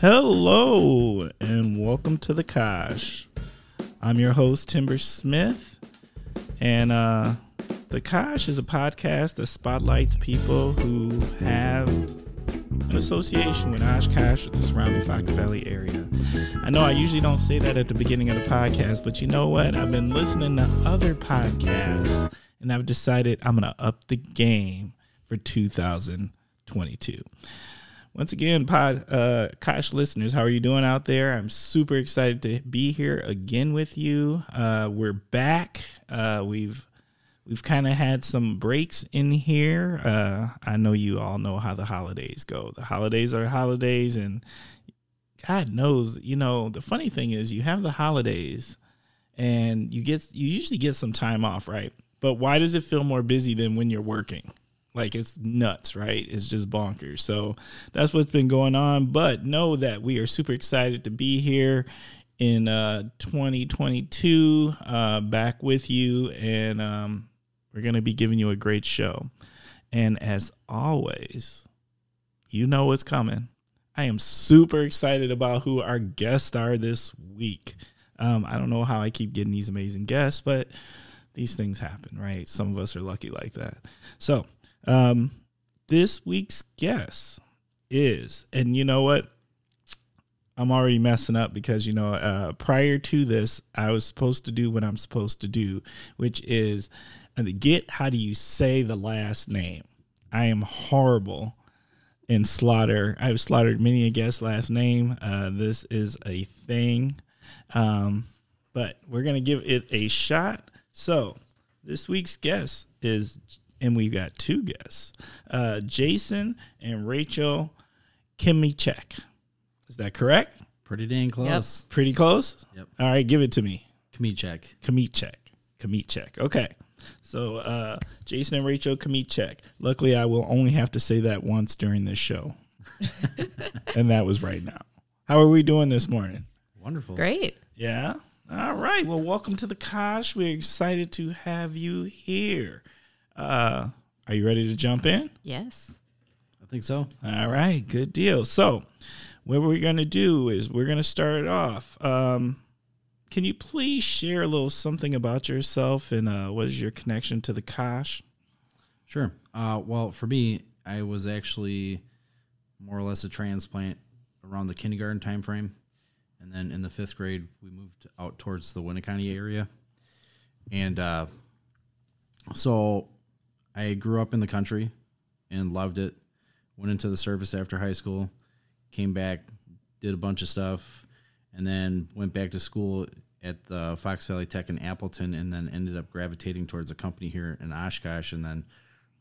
Hello and welcome to the Kosh. I'm your host Timber Smith, and uh, the Kosh is a podcast that spotlights people who have an association with Oshkosh or the surrounding Fox Valley area. I know I usually don't say that at the beginning of the podcast, but you know what? I've been listening to other podcasts, and I've decided I'm gonna up the game for 2022 once again, pod uh Kosh listeners, how are you doing out there? I'm super excited to be here again with you. Uh we're back. Uh we've we've kind of had some breaks in here. Uh I know you all know how the holidays go. The holidays are holidays and God knows, you know, the funny thing is you have the holidays and you get you usually get some time off, right? But why does it feel more busy than when you're working? Like it's nuts, right? It's just bonkers. So that's what's been going on. But know that we are super excited to be here in uh, 2022, uh, back with you, and um, we're going to be giving you a great show. And as always, you know what's coming. I am super excited about who our guests are this week. Um, I don't know how I keep getting these amazing guests, but these things happen, right? Some of us are lucky like that. So, um, this week's guest is, and you know what? I'm already messing up because you know, uh, prior to this, I was supposed to do what I'm supposed to do, which is uh, get how do you say the last name. I am horrible in slaughter. I've slaughtered many a guest last name. Uh, this is a thing, um, but we're gonna give it a shot. So this week's guest is and we've got two guests, uh, Jason and Rachel Kimichek. Is that correct? Pretty dang close. Pretty close. Yep. All right, give it to me. Kmecheck. Kamichek. Kamichek. Okay. So uh, Jason and Rachel Kamichek. Luckily, I will only have to say that once during this show, and that was right now. How are we doing this morning? Wonderful. Great. Yeah. All right. Well, welcome to the Kosh. We're excited to have you here. Uh, are you ready to jump in? Yes. I think so. All right, good deal. So, what we're going to do is we're going to start off. Um, can you please share a little something about yourself and uh, what is your connection to the Kosh? Sure. Uh, well, for me, I was actually more or less a transplant around the kindergarten time frame. And then in the fifth grade, we moved out towards the Winneconne area. And uh, so I grew up in the country and loved it. Went into the service after high school, came back, did a bunch of stuff, and then went back to school at the Fox Valley Tech in Appleton, and then ended up gravitating towards a company here in Oshkosh, and then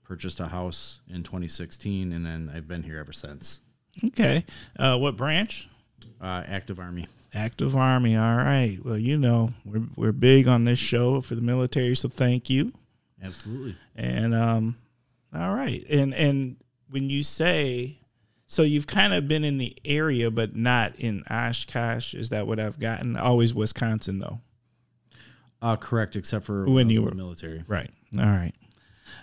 purchased a house in 2016, and then I've been here ever since. Okay. Uh, what branch? Uh, active Army. Active Army. All right. Well, you know, we're, we're big on this show for the military, so thank you. Absolutely. And um, all right. And and when you say so you've kind of been in the area but not in Oshkosh, is that what I've gotten? Always Wisconsin though. Uh, correct, except for When when, you were- military. Right. All right.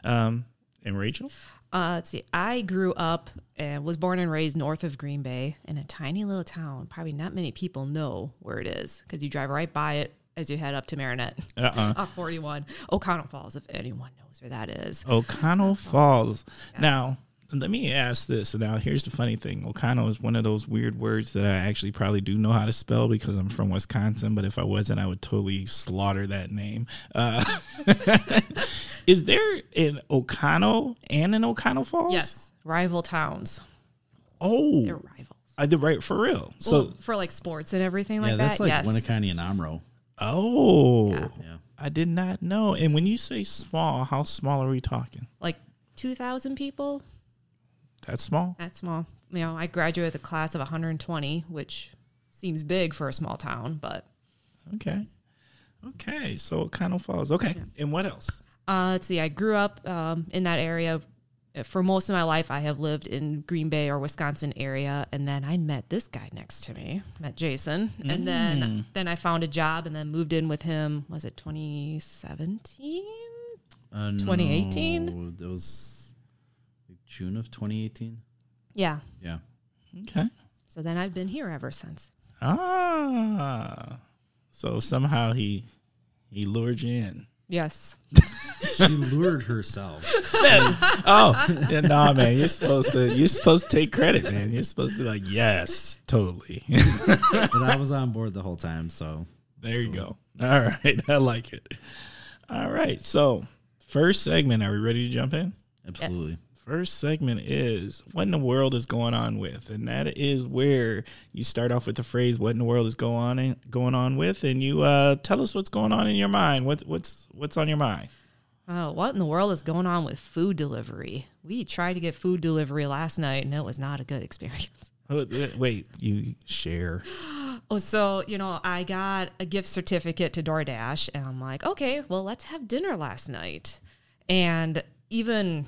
Um and Rachel? Uh, let's see. I grew up and was born and raised north of Green Bay in a tiny little town. Probably not many people know where it is because you drive right by it as you head up to Marinette Uh-uh. off 41. Oconto Falls, if anyone knows where that is. Oconto Falls. Now, let me ask this. Now, here's the funny thing. Oconto is one of those weird words that I actually probably do know how to spell because I'm from Wisconsin. But if I wasn't, I would totally slaughter that name. Uh, is there an Oconto and an Oconto Falls? Yes, rival towns. Oh, They're rivals. I did right for real. So, Well, for like sports and everything like yeah, that. that's like yes. Winneconne and Omro. Oh, Yeah. Yeah. I did not know. And when you say small, how small are we talking? Like 2,000 people. That's small. That's small. You know, I graduated the class of 120, which seems big for a small town, but Okay. Okay. So it kind of Falls. Okay. And what else? Uh, let's see. I grew up um, in that area. For most of my life, I have lived in Green Bay or Wisconsin area, and then I met this guy next to me, met Jason, and then then I found a job, and then moved in with him. Was it 2017? Uh, 2018? no, That was like June of 2018. Yeah, Yeah. Okay. So then I've been here ever since. Ah, so somehow he he lured you in. Yes. She lured herself. Oh, yeah, nah, man. You're supposed to. You're supposed to take credit, man. You're supposed to be like, yes, totally. but I was on board the whole time, so there you go. All right, I like it. All right, so first segment. Are we ready to jump in? absolutely. First segment is what in the world is going on with, and that is where you start off with the phrase "What in the world is going on in, going on with," and you uh, tell us what's going on in your mind. What's what's what's on your mind? Oh, what in the world is going on with food delivery? We tried to get food delivery last night and it was not a good experience. Oh, uh, Wait, you share? Oh, so, you know, I got a gift certificate to DoorDash and I'm like, okay, well, let's have dinner last night. And even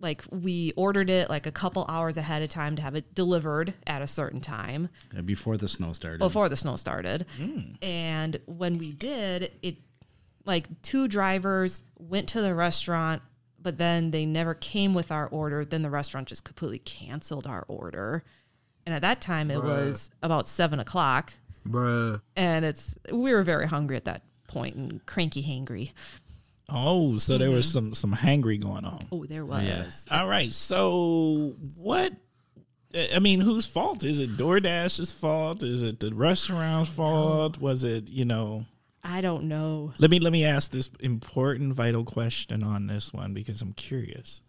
like we ordered it like a couple hours ahead of time to have it delivered at a certain time Yeah, before the snow started. before the snow started. And when we did, it like two drivers went to the restaurant, but then they never came with our order. Then the restaurant just completely canceled our order. And at that time, it was about seven o'clock, Bruh. and it's we were very hungry at that point and cranky, hangry. Oh, so there was mm-hmm. some some hangry going on. Oh, there was. All right. So what? I mean, whose fault is it? DoorDash's fault? Is it the restaurant's fault? Was it you know? I don't know. Let me let me ask this important, vital question on this one because I'm curious.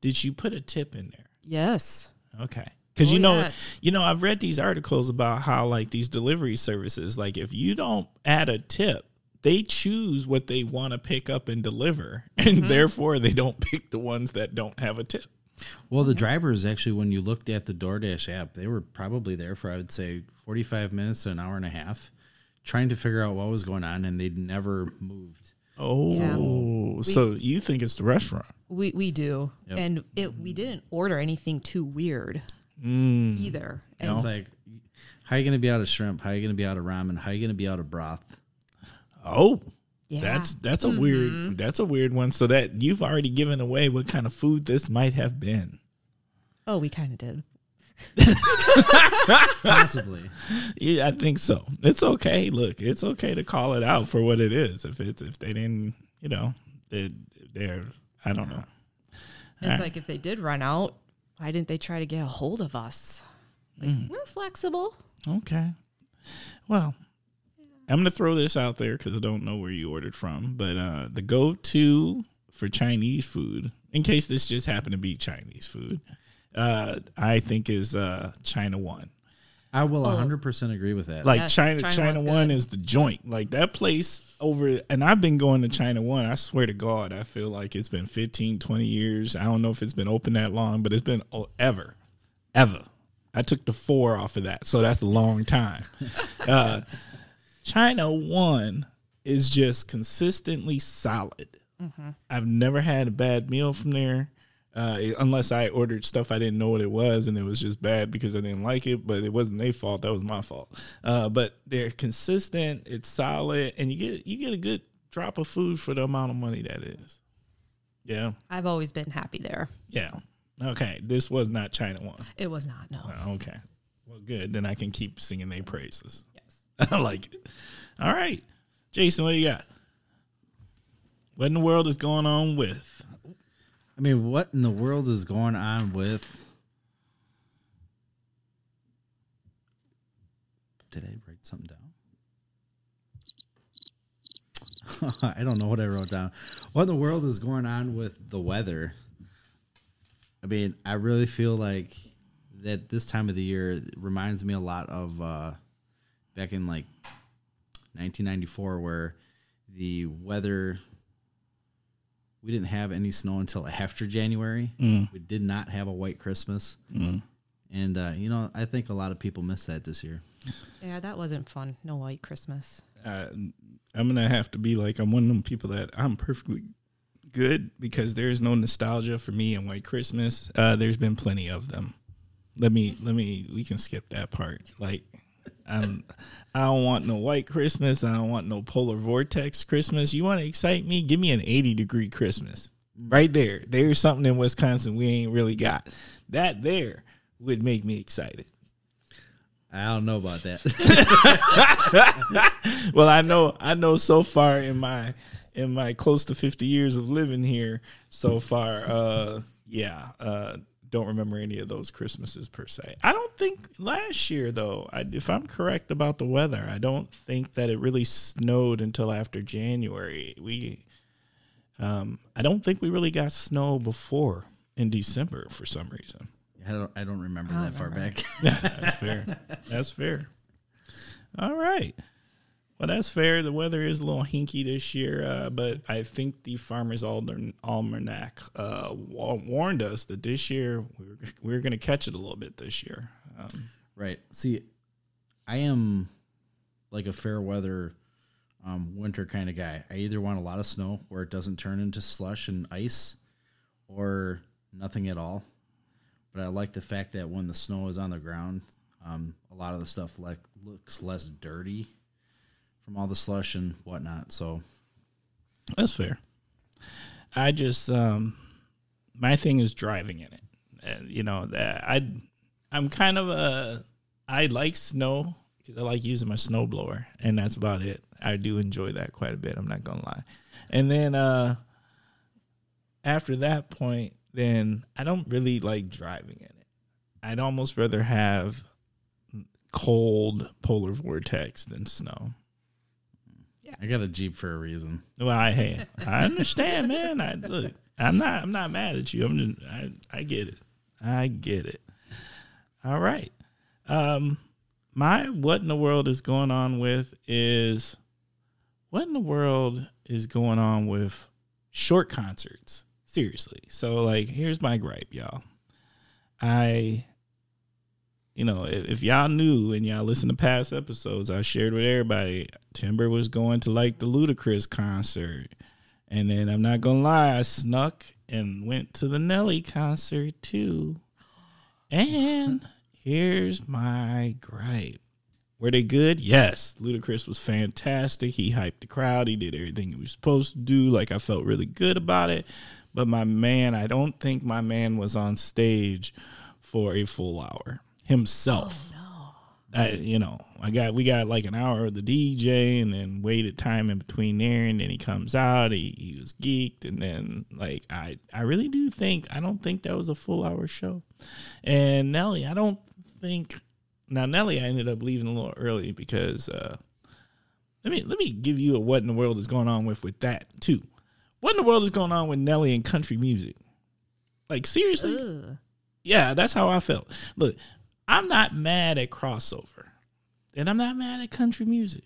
Did you put a tip in there? Yes. Okay. Because Oh, you know, yes. you know, I've read these articles about how like these delivery services, like if you don't add a tip, they choose what they want to pick up and deliver, and Mm-hmm. therefore they don't pick the ones that don't have a tip. Well, the drivers actually, when you looked at the DoorDash app, they were probably there for I would say forty-five minutes to an hour and a half, trying to figure out what was going on, and they'd never moved. Oh, so you think it's the restaurant? We we do, Yep. and it we didn't order anything too weird Mm. either. And It's like, how are you going to be out of shrimp? How are you going to be out of ramen? How are you going to be out of broth? Oh, yeah, that's that's a Mm-hmm. weird that's a weird one. So that you've already given away what kind of food this might have been. oh, we kind of did. Possibly. Yeah, I think so. It's okay. Look, it's okay to call it out for what it is. If it's if they didn't, you know, they, they're I don't know. It's Alright. like if they did run out, why didn't they try to get a hold of us? Like, Mm. We're flexible. Okay. Well, I'm gonna throw this out there because I don't know where you ordered from, but uh, the go-to for Chinese food, in case this just happened to be Chinese food, uh, I think is uh, China One. I will 100% agree with that. Like Yes, China, China China, One good. is the joint. Like that place over, and I've been going to China One. I swear to God, I feel like it's been 15, 20 years. I don't know if it's been open that long, but it's been oh, ever, ever. I took the four off of that, so that's a long time. uh, China One is just consistently solid. I've never had a bad meal from there. Uh, unless I ordered stuff I didn't know what it was and it was just bad because I didn't like it, but it wasn't their fault. That was my fault. Uh, but they're consistent. It's solid, and you get you get a good drop of food for the amount of money that is. Yeah, I've always been happy there. yeah. Okay, this was not China One. It was not no. Oh, Okay, well, good. Then I can keep singing their praises. Yes. I like it. All right, Jason, what do you got? What in the world is going on with? I mean, what in the world is going on with. Did I write something down? I don't know what I wrote down. What in the world is going on with the weather? I mean, I really feel like that this time of the year reminds me a lot of uh, back in like 1994, where the weather we didn't have any snow until after January. We did not have a white Christmas, and uh, you know, I think a lot of people miss that this year. Yeah, that wasn't fun. No white Christmas. uh, I'm gonna have to be like I'm one of them people that I'm perfectly good because there's no nostalgia for me in White Christmas. Uh, there's been plenty of them. Let me let me we can skip that part. Like I'm I don't want no white Christmas. I don't want no polar vortex Christmas. You want to excite me? Give me an 80 degree Christmas. Right there. There's something in Wisconsin we ain't really got. That there would make me excited. I don't know about that. well, I know I know so far in my in my close to 50 years of living here so far uh yeah, uh don't remember any of those Christmases per se. I don't think last year though, I, if I'm correct about the weather, I don't think that it really snowed until after January. We um I don't think we really got snow before in December for some reason. I don't. I don't remember I that far remember. back. That's fair. That's fair. All right. Well, that's fair. The weather is a little hinky this year, uh, but I think the Farmer's Almanac uh, warned us that this year we we're, we we're going to catch it a little bit this year. Um, Right. See, I am like a fair weather um, winter kind of guy. I either want a lot of snow where it doesn't turn into slush and ice or nothing at all. But I like the fact that when the snow is on the ground, um, a lot of the stuff like looks less dirty from all the slush and whatnot. So that's fair. I just um, my thing is driving in it. You know that I I'm kind of a I like snow because I like using my snow blower, and that's about it. I do enjoy that quite a bit. I'm not gonna lie. And then uh, after that point, then I don't really like driving in it. I'd almost rather have cold polar vortex than snow. I got a Jeep for a reason. Well, I hey, I understand, man. I look, I'm not I'm not mad at you. I'm just, I I get it. I get it. All right. Um my what in the world is going on with is what in the world is going on with short concerts? Seriously. So like here's my gripe, y'all. I you know, if, if y'all knew and y'all listened to past episodes, I shared with everybody Timber was going to like the Ludacris concert. And then I'm not gonna lie, I snuck and went to the Nelly concert too. And here's my gripe. Were they good? Yes. Ludacris was fantastic. He hyped the crowd. He did everything he was supposed to do. Like I felt really good about it. But my man, I don't think my man was on stage for a full hour himself. I, you know, I got we got like an hour of the DJ and then waited time in between there and then he comes out, he, he was geeked and then like I I really do think I don't think that was a full hour show. And Nelly, I don't think now Nelly I ended up leaving a little early because uh let me let me give you a what in the world is going on with with that too. What in the world is going on with Nelly and country music? Like seriously? Yeah, that's how I felt. Look, I'm not mad at crossover, and I'm not mad at country music.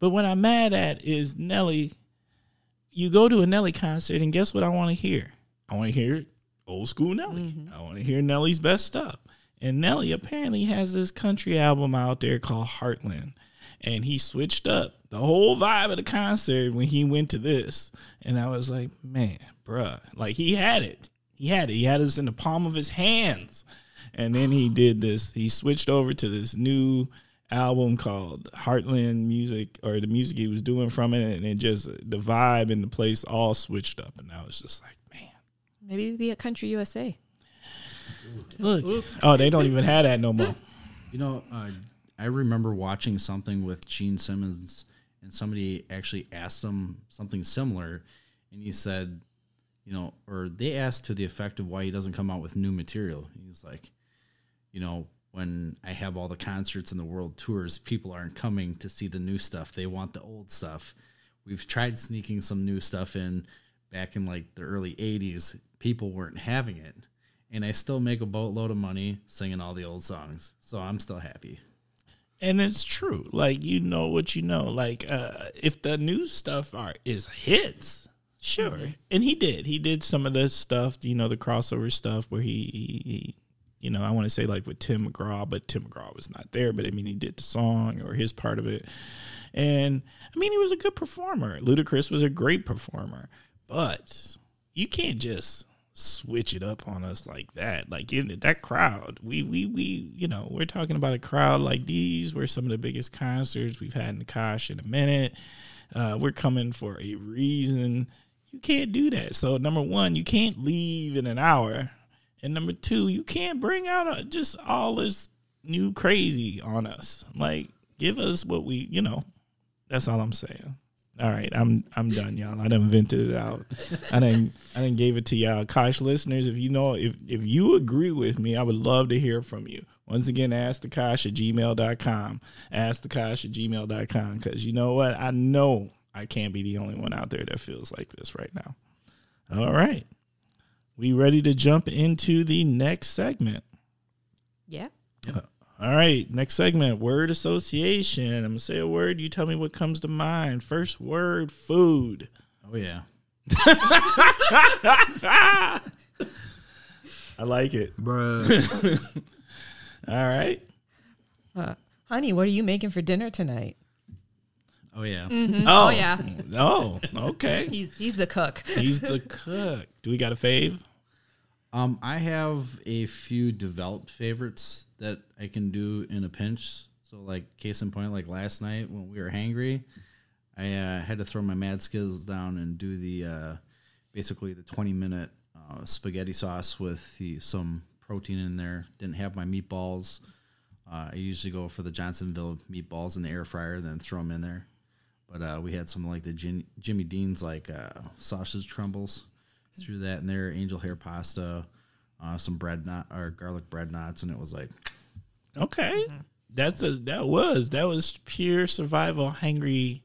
But what I'm mad at is Nelly. You go to a Nelly concert, and guess what I want to hear? I want to hear old school Nelly. Mm-hmm. I want to hear Nelly's best stuff. And Nelly apparently has this country album out there called Heartland. And he switched up the whole vibe of the concert when he went to this. And I was like, man, bruh. Like he had it. He had it. He had us in the palm of his hands. And then he did this. He switched over to this new album called Heartland Music, or the music he was doing from it, and it just the vibe and the place all switched up. And I was just like, man, Maybe be at Country USA. look. Oh, they don't even have that no more. You know, uh, I remember watching something with Gene Simmons, and somebody actually asked him something similar, and he said, you know, or they asked to the effect of why he doesn't come out with new material. He's like, you know, when I have all the concerts and the world tours, people aren't coming to see the new stuff. They want the old stuff. We've tried sneaking some new stuff in back in like the early 80s. People weren't having it. And I still make a boatload of money singing all the old songs. So I'm still happy. and it's true like you know what you know like uh if the new stuff are is hits sure and he did he did some of this stuff you know the crossover stuff where he, he, he you know i want to say like with tim mcgraw but tim mcgraw was not there but i mean he did the song or his part of it and i mean he was a good performer ludacris was a great performer but you can't just switch it up on us like that. Like in that crowd, we we we you know we're talking about a crowd like these. We're some of the biggest concerts we've had in Kosh in a minute. Uh, we're coming for a reason. You can't do that. So number one, you can't leave in an hour, and number two, you can't bring out a, just all this new crazy on us. Like, give us what we, you know. That's all I'm saying. All right, I'm I'm done, y'all. I done vented it out. I didn't I didn't gave it to y'all. Kosh listeners, if you know if if you agree with me, I would love to hear from you. Once again, ask the Kosh at gmail.com. Ask the Kosh at gmail.com. Cause you know what? I know I can't be the only one out there that feels like this right now. All right. We ready to jump into the next segment. Yeah. All right, next segment, word association. I'm gonna say a word, you tell me what comes to mind. First word, food. Oh yeah. I like it. Bruh. All right. Uh, honey, what are you making for dinner tonight? oh yeah. Oh, yeah. Oh, okay. He's he's the cook. He's the cook. Do we got a fave? Um, I have a few developed favorites that I can do in a pinch. So, like case in point, like last night when we were hangry, I uh, had to throw my mad skills down and do the uh, basically the twenty minute uh, spaghetti sauce with the, some protein in there. Didn't have my meatballs. Uh, I usually go for the Johnsonville meatballs in the air fryer, and then throw them in there. But uh, we had some like the Jim, Jimmy Dean's like uh, sausage crumbles. Threw that in there, angel hair pasta, uh, some bread knot or garlic bread knots, and it was like Okay. That's a that was that was pure survival hangry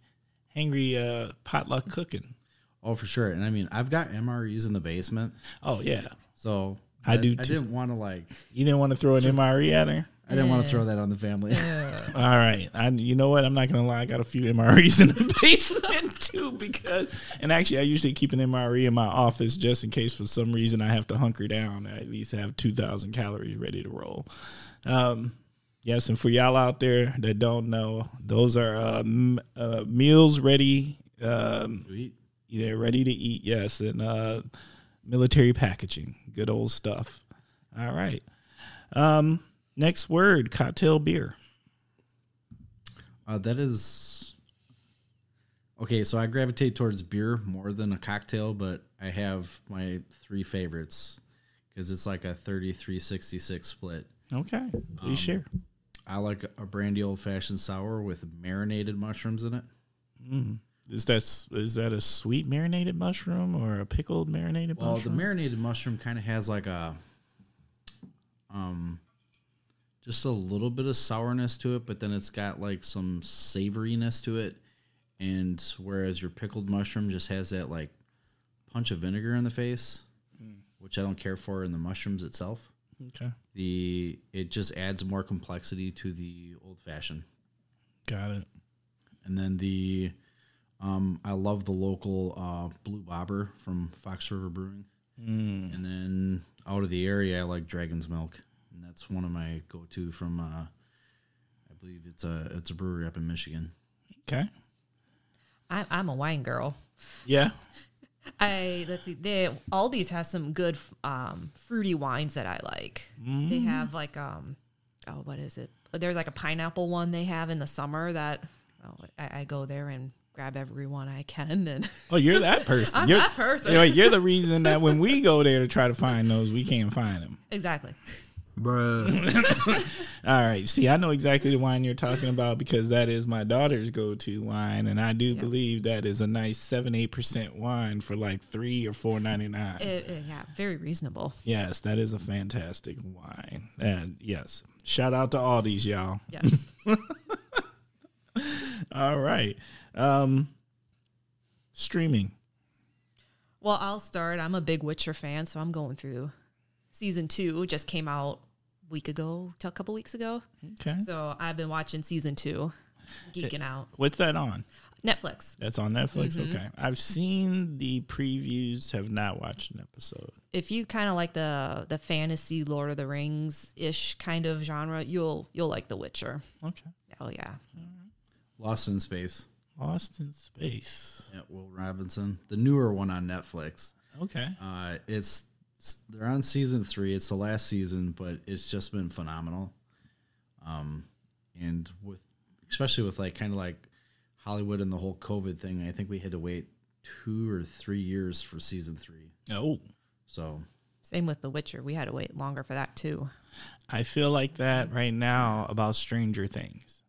hangry uh potluck cooking. oh for sure. And I mean, I've got MREs in the basement, Oh yeah. so I do I too. didn't want to like. You didn't want to throw an MRE at her? I didn't want to throw that on the family. All right. I you know what? I'm not gonna lie. I got a few MREs in the basement too because and actually I usually keep an MRE in my office just in case for some reason I have to hunker down. I at least have two thousand calories ready to roll. Um yes, and for y'all out there that don't know, those are uh, m- uh meals ready um Sweet. they're ready to eat, yes, and uh military packaging. Good old stuff. All right. Um next word, cocktail beer. Uh, that is okay. So I gravitate towards beer more than a cocktail, but I have my three favorites because it's like a 33 66 split. Okay, please share. I like a brandy old fashioned sour with marinated mushrooms in it. Is that is that a sweet marinated mushroom or a pickled marinated Well, mushroom? the marinated mushroom kind of has like a, um, just a little bit of sourness to it, but then it's got like some savoriness to it. And whereas your pickled mushroom just has that like punch of vinegar in the face, which I don't care for in the mushrooms itself. okay, The it just adds more complexity to the old fashioned. got it. And then the, um, I love the local uh, Blue Bobber from Fox River Brewing. Mm. And then out of the area, I like Dragon's Milk, and that's one of my go-to from. Uh, I believe it's a it's a brewery up in Michigan. Okay, I'm I'm a wine girl. yeah, I let's see. They Aldi's has some good um, fruity wines that I like. They have like um oh what is it? There's like a pineapple one they have in the summer that oh, I, I go there and grab every one I can and Oh, you're that person. I'm you're, that person. You're, you're the reason that when we go there to try to find those, we can't find them. exactly. Bruh. All right. See, I know exactly the wine you're talking about because that is my daughter's go-to wine, and I do believe that is a nice seven, eight percent wine for like three or four ninety nine. It, it- yeah, very reasonable. Yes, that is a fantastic wine, and yes, shout out to all these y'all. Yes. All right, um, streaming. well, I'll start. I'm a big Witcher fan, so I'm going through season two. Just came out a week ago, a couple weeks ago. Okay, So I've been watching season two, geeking out. what's that on? Netflix. That's on Netflix. Okay, I've seen the previews. Have not watched an episode. If you kind of like the the fantasy Lord of the Rings ish kind of genre, you'll you'll like The Witcher. Okay, Oh yeah. Lost in Space. Lost in Space. Yeah, Will Robinson, the newer one on Netflix. Okay, Uh, it's they're on season three. It's the last season, but it's just been phenomenal. Um, and with especially with like kind of like Hollywood and the whole COVID thing, I think we had to wait two or three years for season three. oh, So Same with The Witcher. We had to wait longer for that too. I feel like that right now about Stranger Things.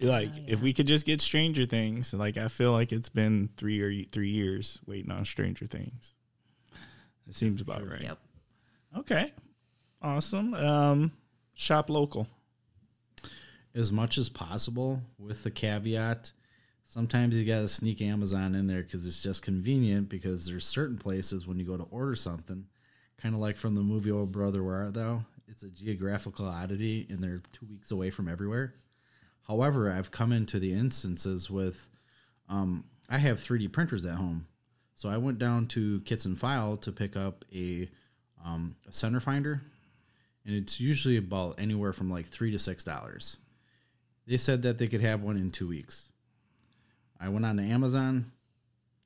Like if we could just get Stranger Things, like I feel like it's been three or three years waiting on Stranger Things. It seems about right. Yep. Okay, awesome. Um, shop local. as much as possible with the caveat sometimes you got to sneak amazon in there because it's just convenient because there's certain places when you go to order something kind of like from the movie old brother where art thou it's a geographical oddity and they're two weeks away from everywhere however i've come into the instances with um, i have 3d printers at home so i went down to Kitz and Pfeil to pick up a, um, a center finder and it's usually about anywhere from like three to six dollars they said that they could have one in two weeks. I went on to Amazon.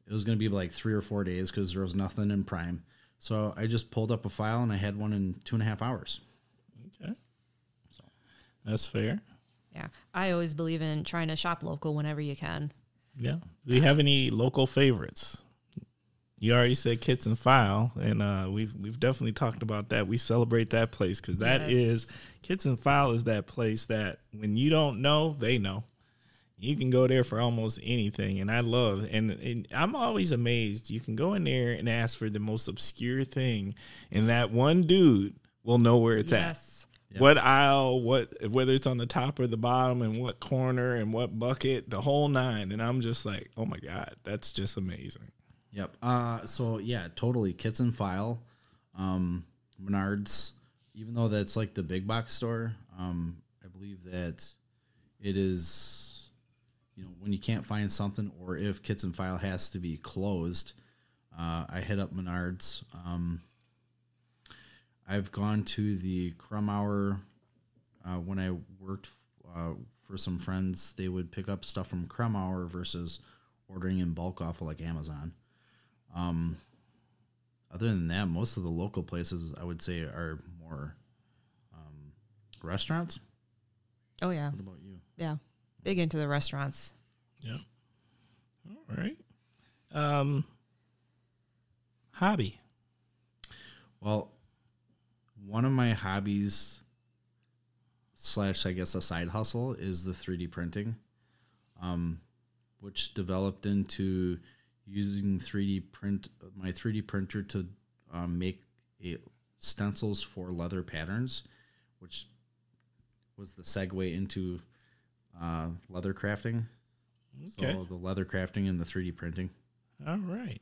It was going to be like three or four days because there was nothing in Prime. So I just pulled up a file and I had one in two and a half hours. Okay, So that's fair. Yeah. I always believe in trying to shop local whenever you can. Yeah. Do you have any local favorites? You already said Kitz and Pfeil, and uh, we've we've definitely talked about that. We celebrate that place because that Yes. is Kitz and Pfeil is that place that when you don't know, they know. You can go there for almost anything, and I love and, and I'm always amazed. You can go in there and ask for the most obscure thing, and that one dude will know where it's at yes. what aisle, what whether it's on the top or the bottom, and what corner and what bucket, the whole nine. And I'm just like, oh my god, that's just amazing. Yep. Uh, so yeah, totally. Kitz and Pfeil, um, Menards. Even though that's like the big box store, um, I believe that it is. You know, when you can't find something, or if Kitz and Pfeil has to be closed, uh, I hit up Menards. Um, I've gone to the Crumb Hour uh, when I worked uh, for some friends. They would pick up stuff from Crumb Hour versus ordering in bulk off of like Amazon. Um, other than that, most of the local places I would say are more um, restaurants. Oh, yeah. What about you? Yeah. Big into the restaurants. Yeah. All right. Um, hobby. Well, one of my hobbies slash I guess a side hustle is the 3D printing, um, which developed into using 3D print my 3D printer to um, make a, stencils for leather patterns, which was the segue into uh, leather crafting. Okay. So the leather crafting and the 3D printing. All right.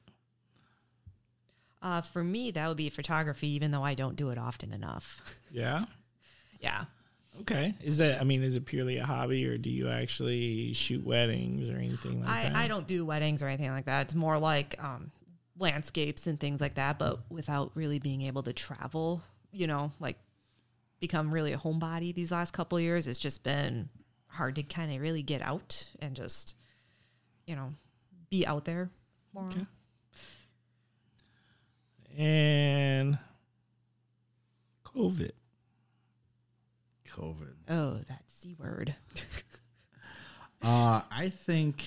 Uh, for me, that would be photography, even though I don't do it often enough. Yeah. yeah. Okay. Is that? I mean, is it purely a hobby, or do you actually shoot weddings or anything like I, that? I don't do weddings or anything like that. It's more like um, landscapes and things like that, but without really being able to travel, you know, like become really a homebody these last couple of years. It's just been hard to kind of really get out and just, you know, be out there more. Okay. And COVID. COVID. Oh, that C word. Uh, I think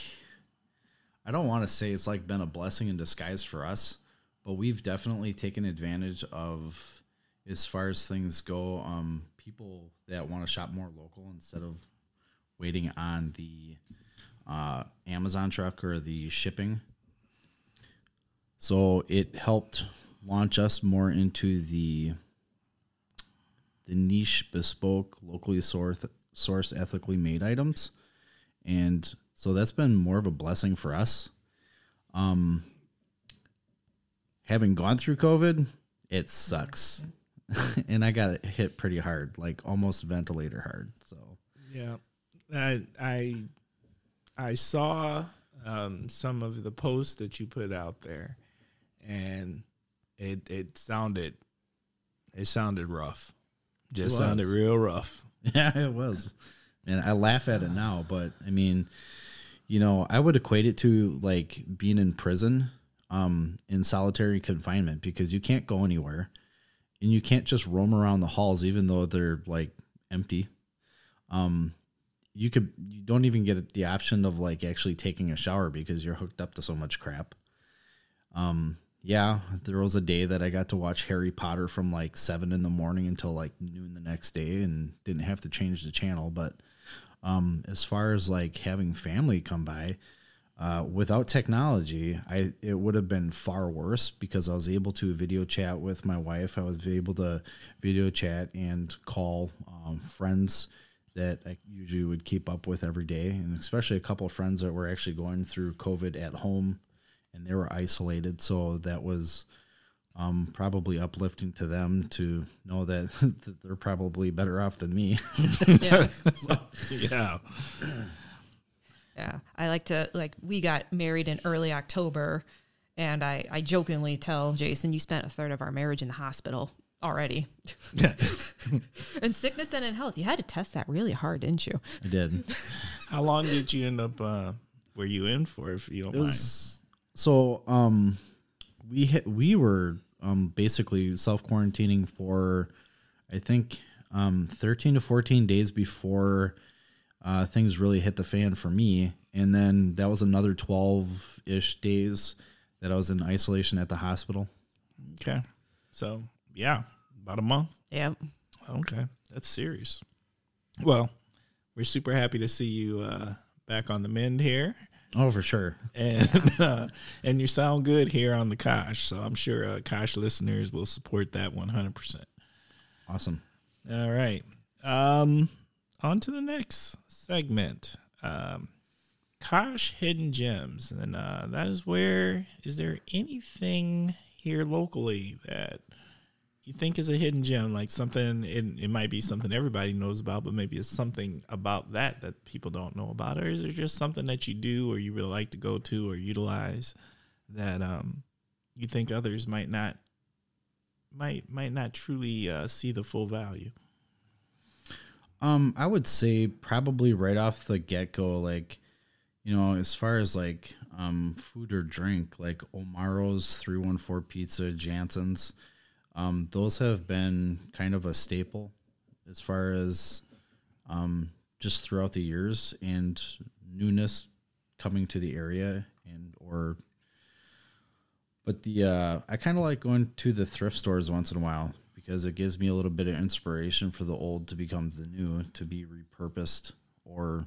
I don't want to say it's like been a blessing in disguise for us, but we've definitely taken advantage of as far as things go. Um, people that want to shop more local instead of waiting on the uh, Amazon truck or the shipping. So it helped launch us more into the the niche, bespoke, locally sourced, sourced, ethically made items, and so that's been more of a blessing for us. Um, having gone through COVID, it sucks, and I got hit pretty hard, like almost ventilator hard. So Yeah, I I I saw um, some of the posts that you put out there, and it it sounded it sounded rough. Just was. sounded real rough. Yeah, it was. And I laugh at it now, but I mean, you know, I would equate it to like being in prison, um, in solitary confinement because you can't go anywhere and you can't just roam around the halls even though they're like empty. Um, you could you don't even get the option of like actually taking a shower because you're hooked up to so much crap. Um, yeah, there was a day that I got to watch Harry Potter from like seven in the morning until like noon the next day, and didn't have to change the channel. But um, as far as like having family come by, uh, without technology, I it would have been far worse because I was able to video chat with my wife. I was able to video chat and call um, friends that I usually would keep up with every day, and especially a couple of friends that were actually going through COVID at home, and they were isolated. So that was um, probably uplifting to them to know that, that they're probably better off than me. Yeah. Yeah. Yeah. I like to like we got married in early October and I, I jokingly tell Jason, you spent a third of our marriage in the hospital already. in sickness and in health. You had to test that really hard, didn't you? I did. How long did you end up? Uh, were you in for? If you don't It mind. was so um we hit, we were um basically self quarantining for I think um 13 to 14 days before uh things really hit the fan for me and then that was another 12 ish days that I was in isolation at the hospital. Okay. So yeah, about a month. Yep. Okay, that's serious. Well, we're super happy to see you uh, back on the mend here, Oh, for sure. and uh, and you sound good here on the Kosh. So I'm sure uh, Kosh listeners will support that 100. percent Awesome. All right. Um, on to the next segment. Um, Kosh hidden gems, and uh, that is where is there anything here locally that you think is a hidden gem, like something it, it might be something everybody knows about, but maybe it's something about that that people don't know about, or is it just something that you do or you really like to go to or utilize that um you think others might not might might not truly uh, see the full value. Um, I would say probably right off the get go, like, you know, as far as like um food or drink, like Omaro's three one four pizza, Jansen's, um, those have been kind of a staple as far as um just throughout the years and newness coming to the area and or but the uh I kind of like going to the thrift stores once in a while because it gives me a little bit of inspiration for the old to become the new, to be repurposed or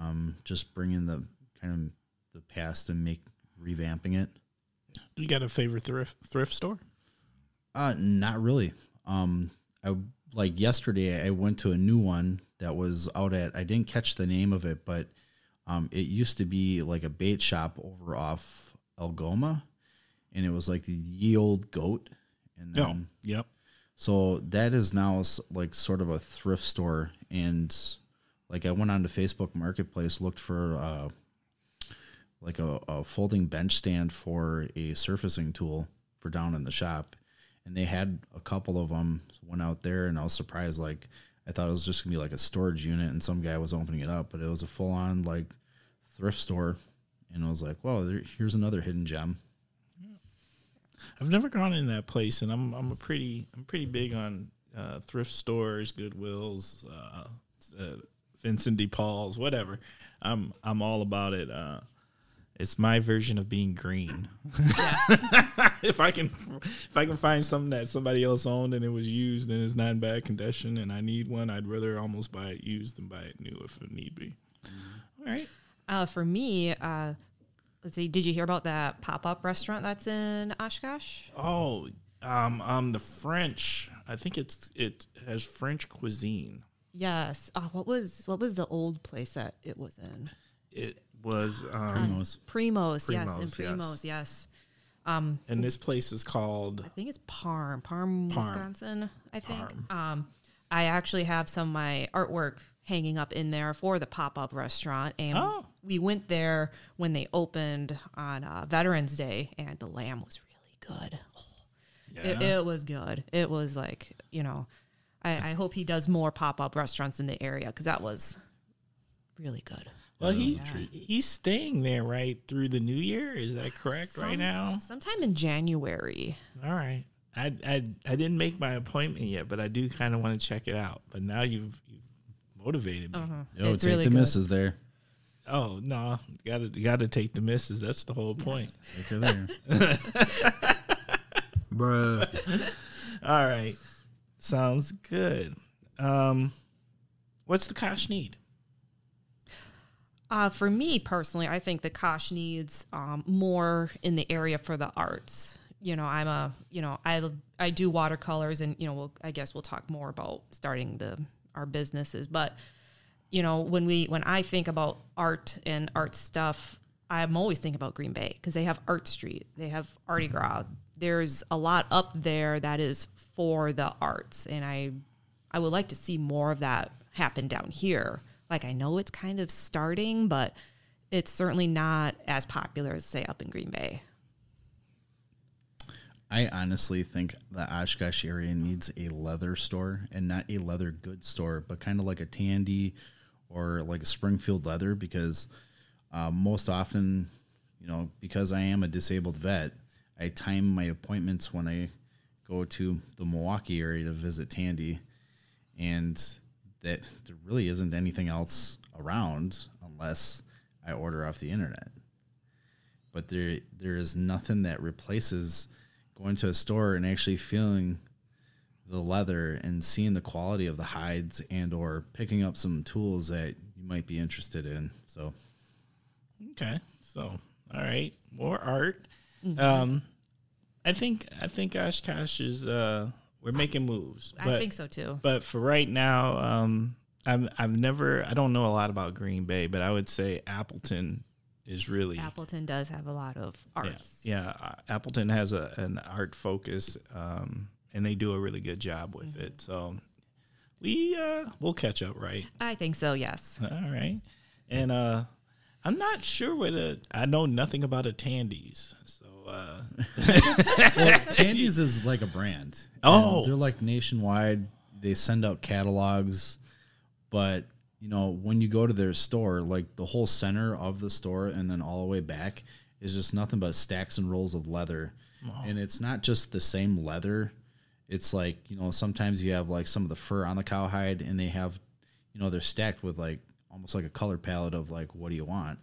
um, just bring in the kind of the past and make revamping it. You got a favorite thrift thrift store? Uh, not really. Um, I like yesterday I went to a new one that was out at I didn't catch the name of it, but um, it used to be like a bait shop over off Algoma, and it was like the ye old goat. And then, Oh, yep. So that is now like sort of a thrift store, and like I went on to Facebook Marketplace, looked for uh, like a, a folding bench stand for a surfacing tool for down in the shop, and they had a couple of them. Went out there, and I was surprised. Like I thought it was just gonna be like a storage unit, and some guy was opening it up, but it was a full on like thrift store, and I was like, "Whoa, there, here's another hidden gem." I've never gone in that place, and I'm I'm a pretty I'm pretty big on uh, thrift stores, Goodwills, uh, uh, Vincent De Paul's, whatever. I'm I'm all about it. It's my version of being green. if I can if I can find something that somebody else owned and it was used and it's not in bad condition, and I need one, I'd rather almost buy it used than buy it new if it need be. All right. Uh, for me, uh, let's see. Did you hear about that pop up restaurant that's in Oshkosh? Oh, um, um, the French. I think it's it has French cuisine. Yes. Uh, what was what was the old place that it was in? It was, um, Primos. Primos. yes, in Primos, yes. Primos. Yes. Um, and this place is called. I think it's Parm, Parm, Parm. Wisconsin. I think. Parm. Um, I actually have some of my artwork hanging up in there for the pop up restaurant, and Oh. we went there when they opened on uh, Veterans Day, and the lamb was really good. It, it was good. It was like you know, I, I hope he does more pop up restaurants in the area because that was really good. Well, he he's staying there right through the new year. Is that correct? right now. sometime in January. All right. I, I I didn't make my appointment yet, but I do kind of want to check it out. But now you've, you've motivated me. Yo, It's take really the good. misses there. Oh no, got to got to take the misses. That's the whole point. Take her there. Bruh. All right. Sounds good. Um, what's the cash need? Uh, for me personally, I think the Kosh needs um, more in the area for the arts. You know, I'm a, you know, I I do watercolors, and you know, we'll, I guess we'll talk more about starting the our businesses. But you know, when we when I think about art and art stuff, I'm always thinking about Green Bay because they have Art Street, they have Artie Gras. There's a lot up there that is for the arts, and I I would like to see more of that happen down here. Like I know it's kind of starting, but it's certainly not as popular as say up in Green Bay. I honestly think the Oshkosh area needs a leather store and not a leather goods store, but kind of like a Tandy or like a Springfield leather because uh, most often, you know, because I am a disabled vet, I time my appointments when I go to the Milwaukee area to visit Tandy, and that there really isn't anything else around unless I order off the internet. But there there is nothing that replaces going to a store and actually feeling the leather and seeing the quality of the hides and or picking up some tools that you might be interested in. So Okay. So, all right, more art. Um, I think I think Oshkosh is uh we're making moves. I but- think so too. But for right now, um, I've I've never I don't know a lot about Green Bay, but I would say Appleton is really Appleton does have a lot of yeah, arts. yeah. uh, Appleton has a an art focus, um, and they do a really good job with it. So we uh we'll catch up, right? I think so. Yes. All right, and uh, I'm not sure what a I know nothing about a Tandy's, so uh, well, Tandy's is like a brand. Oh. They're like nationwide. They send out catalogs, but you know when you go to their store, like the whole center of the store and then all the way back is just nothing but stacks and rolls of leather, and it's not just the same leather. It's like you know sometimes you have like some of the fur on the cowhide, and they have, you know, they're stacked with like almost like a color palette of like what do you want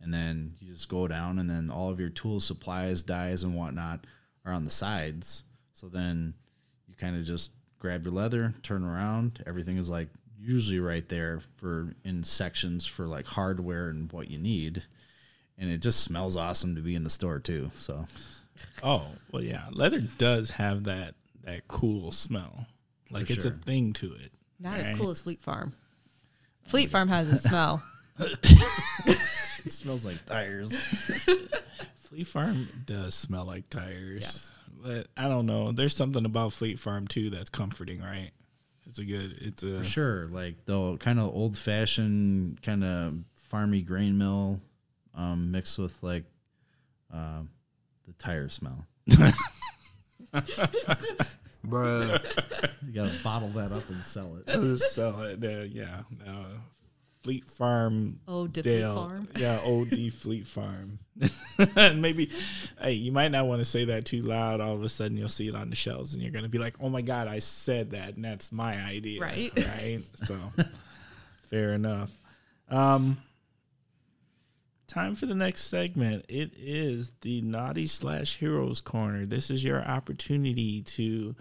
and then you just go down and then all of your tools supplies dyes and whatnot are on the sides so then you kind of just grab your leather turn around everything is like usually right there for in sections for like hardware and what you need and it just smells awesome to be in the store too so Oh well, yeah. Leather does have that that cool smell. Like For it's a thing to it. Not as cool as Fleet Farm. Fleet Farm has a smell. it smells like tires Fleet Farm does smell like tires. Yes. But I don't know. There's something about Fleet Farm too that's comforting, right? It's a good. It's a for sure like the kind of old fashioned kind of farmy grain mill um, mixed with like uh, the tire smell bruh. You gotta bottle that up and sell it. Just sell it. Uh, yeah. Uh, Fleet Farm. Oh, de Fleet Dale. Farm. Yeah, OD Fleet Farm. and maybe, hey, you might not want to say that too loud. All of a sudden, you'll see it on the shelves, and you're going to be like, "Oh my god, I said that, and that's my idea." Right. Right. So, fair enough. Um, time for the next segment. It is the naughty slash heroes corner. This is your opportunity to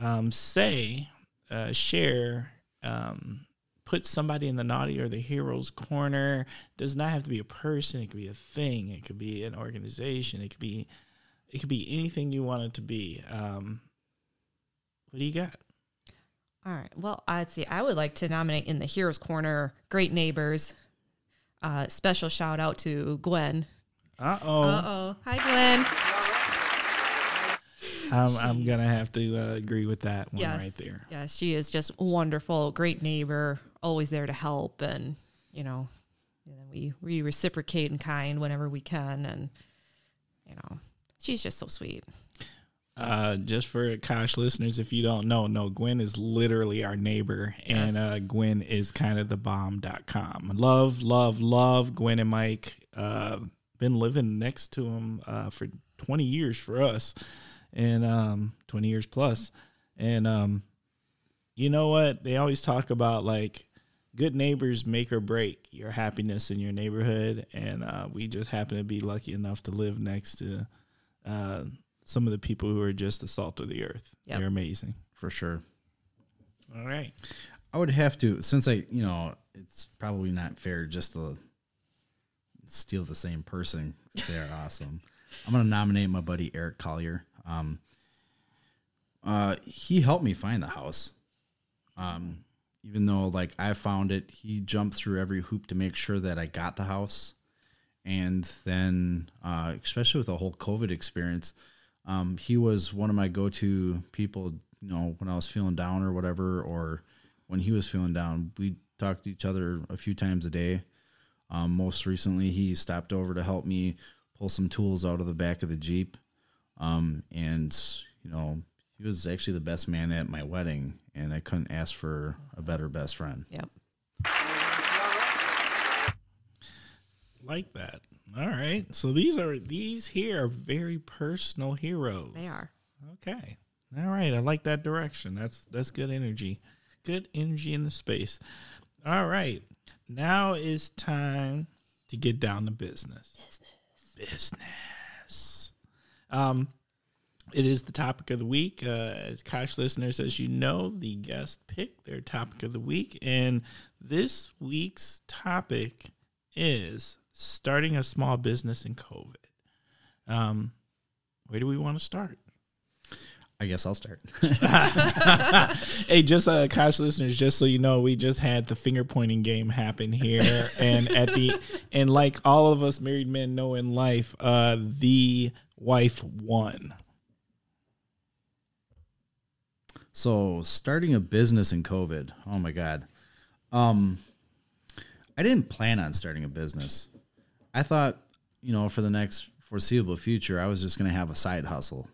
um, say, uh, share, um, put somebody in the naughty or the heroes corner. does not have to be a person. It could be a thing. It could be an organization. It could be, it could be anything you want it to be. Um, what do you got? All right. Well, I'd see. I would like to nominate in the Heroes Corner Great Neighbors. Uh, special shout out to Gwen. Uh oh. Uh oh. Hi, Gwen. I'm, I'm gonna have to uh, agree with that one Yes. right there. Yes, she is just wonderful, great neighbor, always there to help, and you know, and then we we reciprocate in kind whenever we can, and you know, she's just so sweet. Uh, just for Kosh listeners, if you don't know, no, Gwen is literally our neighbor, and uh, Gwen is kind of the bomb.com. Love, love, love Gwen and Mike. Uh, been living next to him uh, for 20 years for us, and um, 20 years plus. And um, you know what? They always talk about like good neighbors make or break your happiness in your neighborhood, and uh, we just happen to be lucky enough to live next to uh, some of the people who are just the salt of the earth. Yep. They're amazing. for sure. All right. I would have to since I you know it's probably not fair just to steal the same person. They're awesome. I'm gonna nominate my buddy Eric Collier. Um, uh, he helped me find the house. Um, even though like I found it, he jumped through every hoop to make sure that I got the house. And then, uh, especially with the whole COVID experience, um, he was one of my go-to people. You know, when I was feeling down or whatever, or when he was feeling down, we talked to each other a few times a day. Um, most recently, he stopped over to help me pull some tools out of the back of the Jeep. Um, and, you know, he was actually the best man at my wedding, and I couldn't ask for a better best friend. Yep. Like that. All right. So these are these here are very personal heroes. They are. Okay. All right. I like that direction. That's that's good energy. Good energy in the space. All right. Now is time to get down to business. Business. Business. Um it is the topic of the week. Uh, as Kosh listeners, as you know, the guest picked their topic of the week. And this week's topic is starting a small business in COVID. Um, where do we want to start? I guess I'll start. Hey, just uh, Kosh listeners, just so you know, we just had the finger pointing game happen here, and at the and like all of us married men know in life, uh, the wife won. So starting a business in COVID. Oh my god. Um I didn't plan on starting a business. I thought, you know, for the next foreseeable future, I was just going to have a side hustle.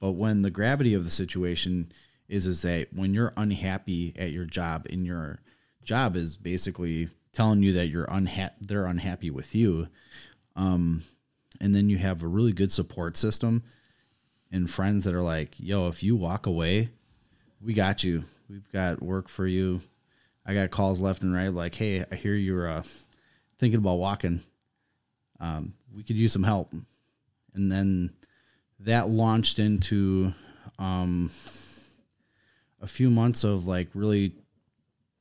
But when the gravity of the situation is is that when you're unhappy at your job and your job is basically telling you that you're unhappy they're unhappy with you um and then you have a really good support system and friends that are like yo if you walk away we got you. We've got work for you. I got calls left and right like, hey, I hear you're uh, thinking about walking. Um, we could use some help. And then that launched into um, a few months of like really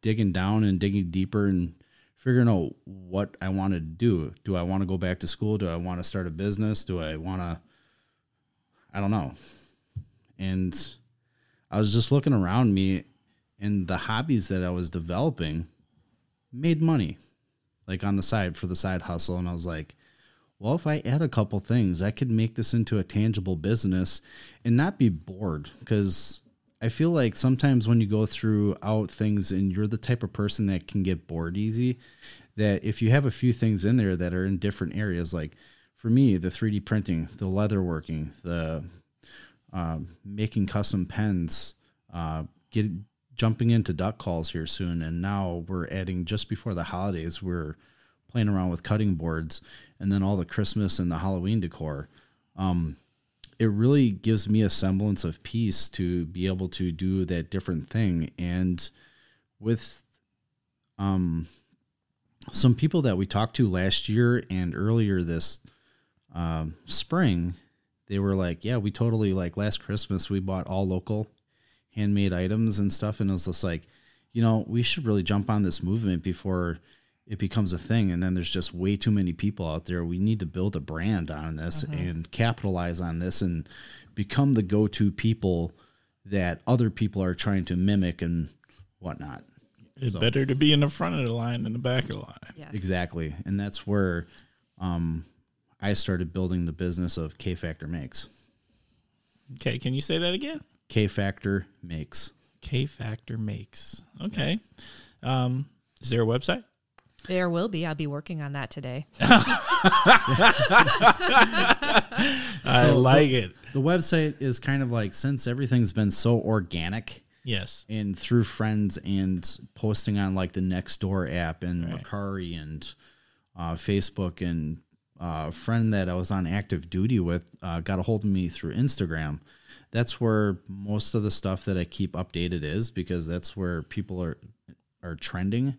digging down and digging deeper and figuring out what I want to do. Do I want to go back to school? Do I want to start a business? Do I want to, I don't know. And I was just looking around me and the hobbies that I was developing made money like on the side for the side hustle and I was like well if I add a couple things I could make this into a tangible business and not be bored cuz I feel like sometimes when you go through out things and you're the type of person that can get bored easy that if you have a few things in there that are in different areas like for me the 3D printing the leather working the um, making custom pens, uh, get jumping into duck calls here soon, and now we're adding just before the holidays. We're playing around with cutting boards, and then all the Christmas and the Halloween decor. Um, it really gives me a semblance of peace to be able to do that different thing, and with um, some people that we talked to last year and earlier this um, spring they were like, yeah, we totally like last Christmas we bought all local handmade items and stuff, and it was just like, you know, we should really jump on this movement before it becomes a thing. And then there's just way too many people out there. We need to build a brand on this and capitalize on this and become the go-to people that other people are trying to mimic and whatnot. It's better to be in the front of the line than the back of the line. Yes. Exactly, and that's where um, I started building the business of K Factor Makes. Okay, can you say that again? K Factor Makes. K Factor makes. Okay. Um, is there a website? There will be. I'll be working on that today. I So, like it. The website is kind of like since everything's been so organic Yes. and through friends and posting on like the Nextdoor app and Right. Mercari and uh, Facebook and uh, a friend that I was on active duty with uh, got a hold of me through Instagram. That's where most of the stuff that I keep updated is because that's where people are are trending.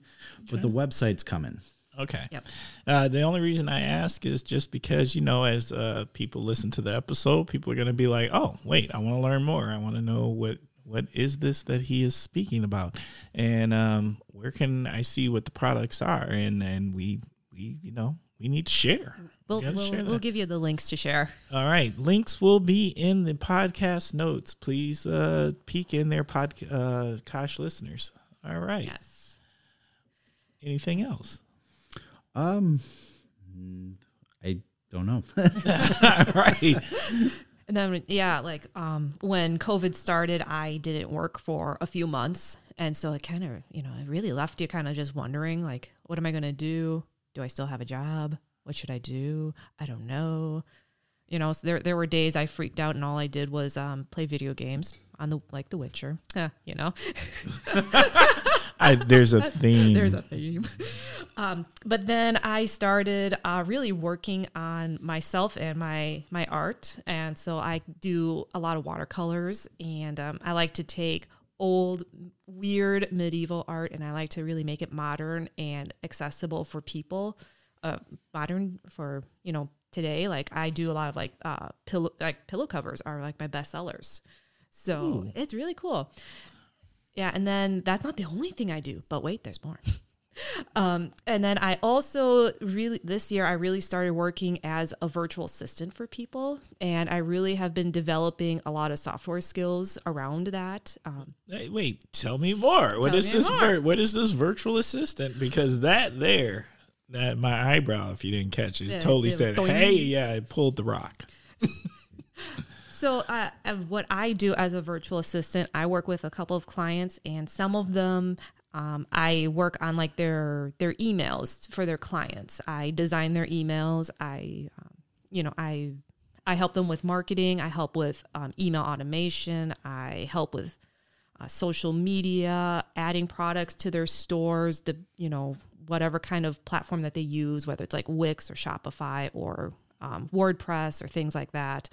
But the website's coming. Okay. Yep. Uh, the only reason I ask is just because you know, as uh, people listen to the episode, people are going to be like, "Oh, wait, I want to learn more. I want to know what what is this that he is speaking about, and um, where can I see what the products are?" And and we we you know we need to share. We'll, We gotta we'll, share we'll give you the links to share. All right, links will be in the podcast notes. Please uh, peek in there, pod uh, Kosh listeners. All right. Yes. Anything else? Um, I don't know. All right. And then yeah, like um when COVID started, I didn't work for a few months. And so it kind of, you know, it really left you kind of just wondering like, what am I gonna do? Do I still have a job? What should I do? I don't know. You know, so there there were days I freaked out and all I did was um play video games on the like The Witcher. Huh, you know. I, there's a theme. There's a theme. um, but then I started uh, really working on myself and my my art, and so I do a lot of watercolors, and um, I like to take old, weird medieval art, and I like to really make it modern and accessible for people. Uh, modern for you know today. Like I do a lot of like uh, pillow like pillow covers are like my best sellers. So it's really cool. Yeah, and then that's not the only thing I do, but wait, there's more. um, and then I also really this year I really started working as a virtual assistant for people, and I really have been developing a lot of software skills around that. Um, Hey, wait, tell me more. What Tell is me this? Vir- what is this virtual assistant? Because that there, that my eyebrow, if you didn't catch it, Yeah, totally yeah, said. "Hey, yeah, I pulled the rock." So, uh, what I do as a virtual assistant, I work with a couple of clients, and some of them um, I work on like their their emails for their clients. I design their emails. I, um, you know, I I help them with marketing. I help with um, email automation. I help with uh, social media, adding products to their stores. The you know whatever kind of platform that they use, whether it's like Wix or Shopify or um, WordPress or things like that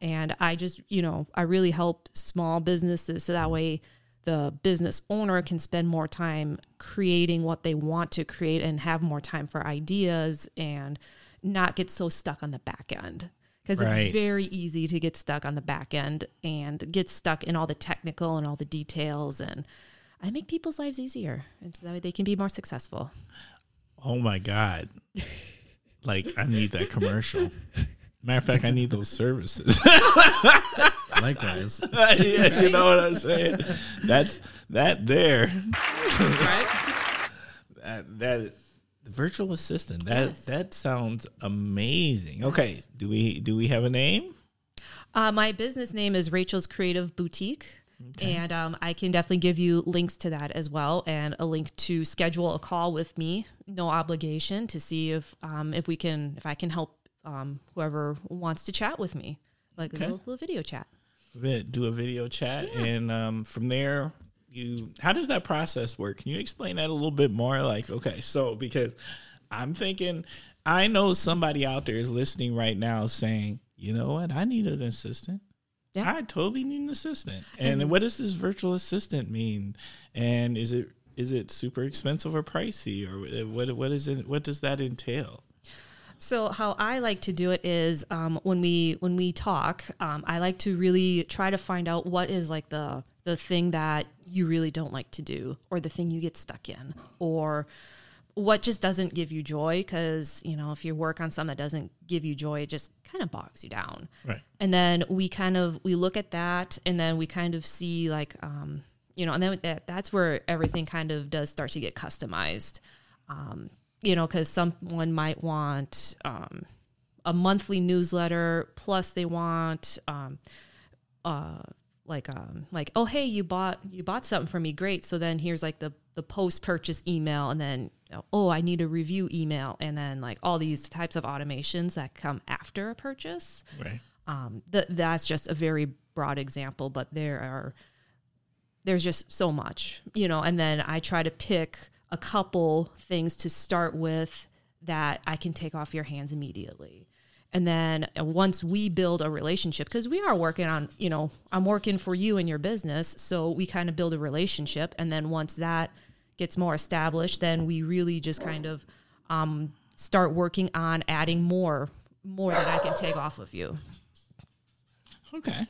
and i just you know i really help small businesses so that way the business owner can spend more time creating what they want to create and have more time for ideas and not get so stuck on the back end because Right. it's very easy to get stuck on the back end and get stuck in all the technical and all the details and i make people's lives easier and so that way they can be more successful Oh my god! Like I need that commercial. Matter of fact, I need those services. Likewise. yeah, you know what I'm saying? That's that there. right That that the virtual assistant. That Yes. that sounds amazing. Okay, do we do we have a name? Uh, my business name is Rachel's Creative Boutique. And um, I can definitely give you links to that as well, and a link to schedule a call with me, no obligation, to see if um, if we can if I can help um, whoever wants to chat with me, like Okay. a little, little video chat. do a video chat and um, from there you how does that process work? Can you explain that a little bit more? Like okay so because i'm thinking i know somebody out there is listening right now saying you know what? I need an assistant. Yeah. i totally need an assistant. And what does this virtual assistant mean? And is it is it super expensive or pricey? Or what what is it what does that entail So how I like to do it is um, when we when we talk, um, I like to really try to find out what is like the the thing that you really don't like to do, or the thing you get stuck in, or what just doesn't give you joy. Because you know, if you work on something that doesn't give you joy, it just kind of bogs you down. right And then we kind of we look at that, and then we kind of see like um, you know, and then that, that's where everything kind of does start to get customized. Um, you know, because someone might want um, a monthly newsletter, plus they want um, uh, like um, like oh hey you bought you bought something for me great. So then here's like the the post purchase email, and then oh I need a review email, and then like all these types of automations that come after a purchase right um, th- that's just a very broad example, but there are there's just so much, you know. And then I try to pick a couple things to start with that I can take off your hands immediately. And then uh, once we build a relationship, because we are working on, you know, I'm working for you and your business, so we kind of build a relationship. And then once that gets more established, then we really just kind of um, start working on adding more more that I can take off of you. Okay.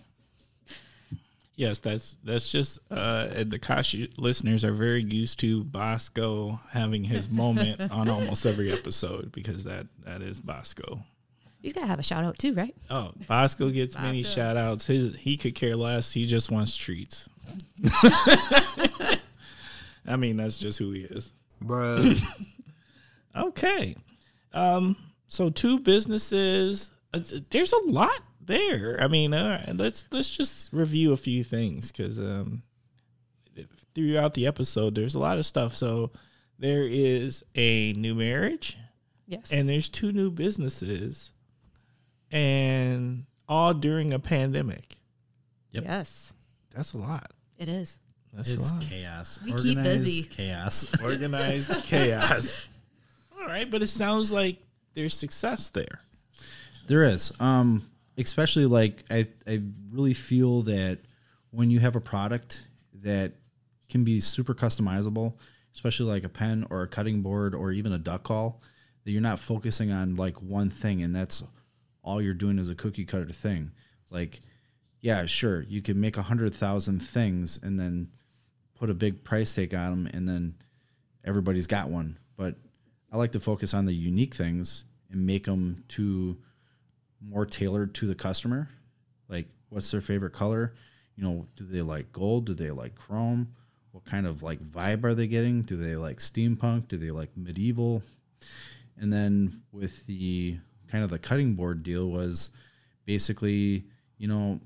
Yes, that's that's just uh, the Kosh listeners are very used to Bosco having his moment on almost every episode because that that is Bosco. He's got to have a shout out too, right? Oh, Bosco gets many shout outs. His, he could care less. He just wants treats. I mean, that's just who he is. Bruh. Okay. Um, so two businesses. uh, There's a lot there. I mean, uh, let's let's just review a few things because um, throughout the episode, there's a lot of stuff. So there is a new marriage, Yes. and there's two new businesses, and all during a pandemic. Yep. yes, That's a lot. it is. That's it's a lot. chaos. We keep busy. Chaos. Organized chaos. All right, but it sounds like there's success there. There is. Um, especially like I, I really feel that when you have a product that can be super customizable, especially like a pen or a cutting board or even a duck call, that you're not focusing on like one thing and that's all you're doing is a cookie cutter thing. Like, yeah, sure, you can make a hundred thousand things and then put a big price tag on them and then everybody's got one. But I like to focus on the unique things and make them to more tailored to the customer. Like, what's their favorite color? You know, do they like gold? Do they like chrome? What kind of like vibe are they getting? Do they like steampunk? Do they like medieval? And then with the kind of the cutting board deal was basically, you know,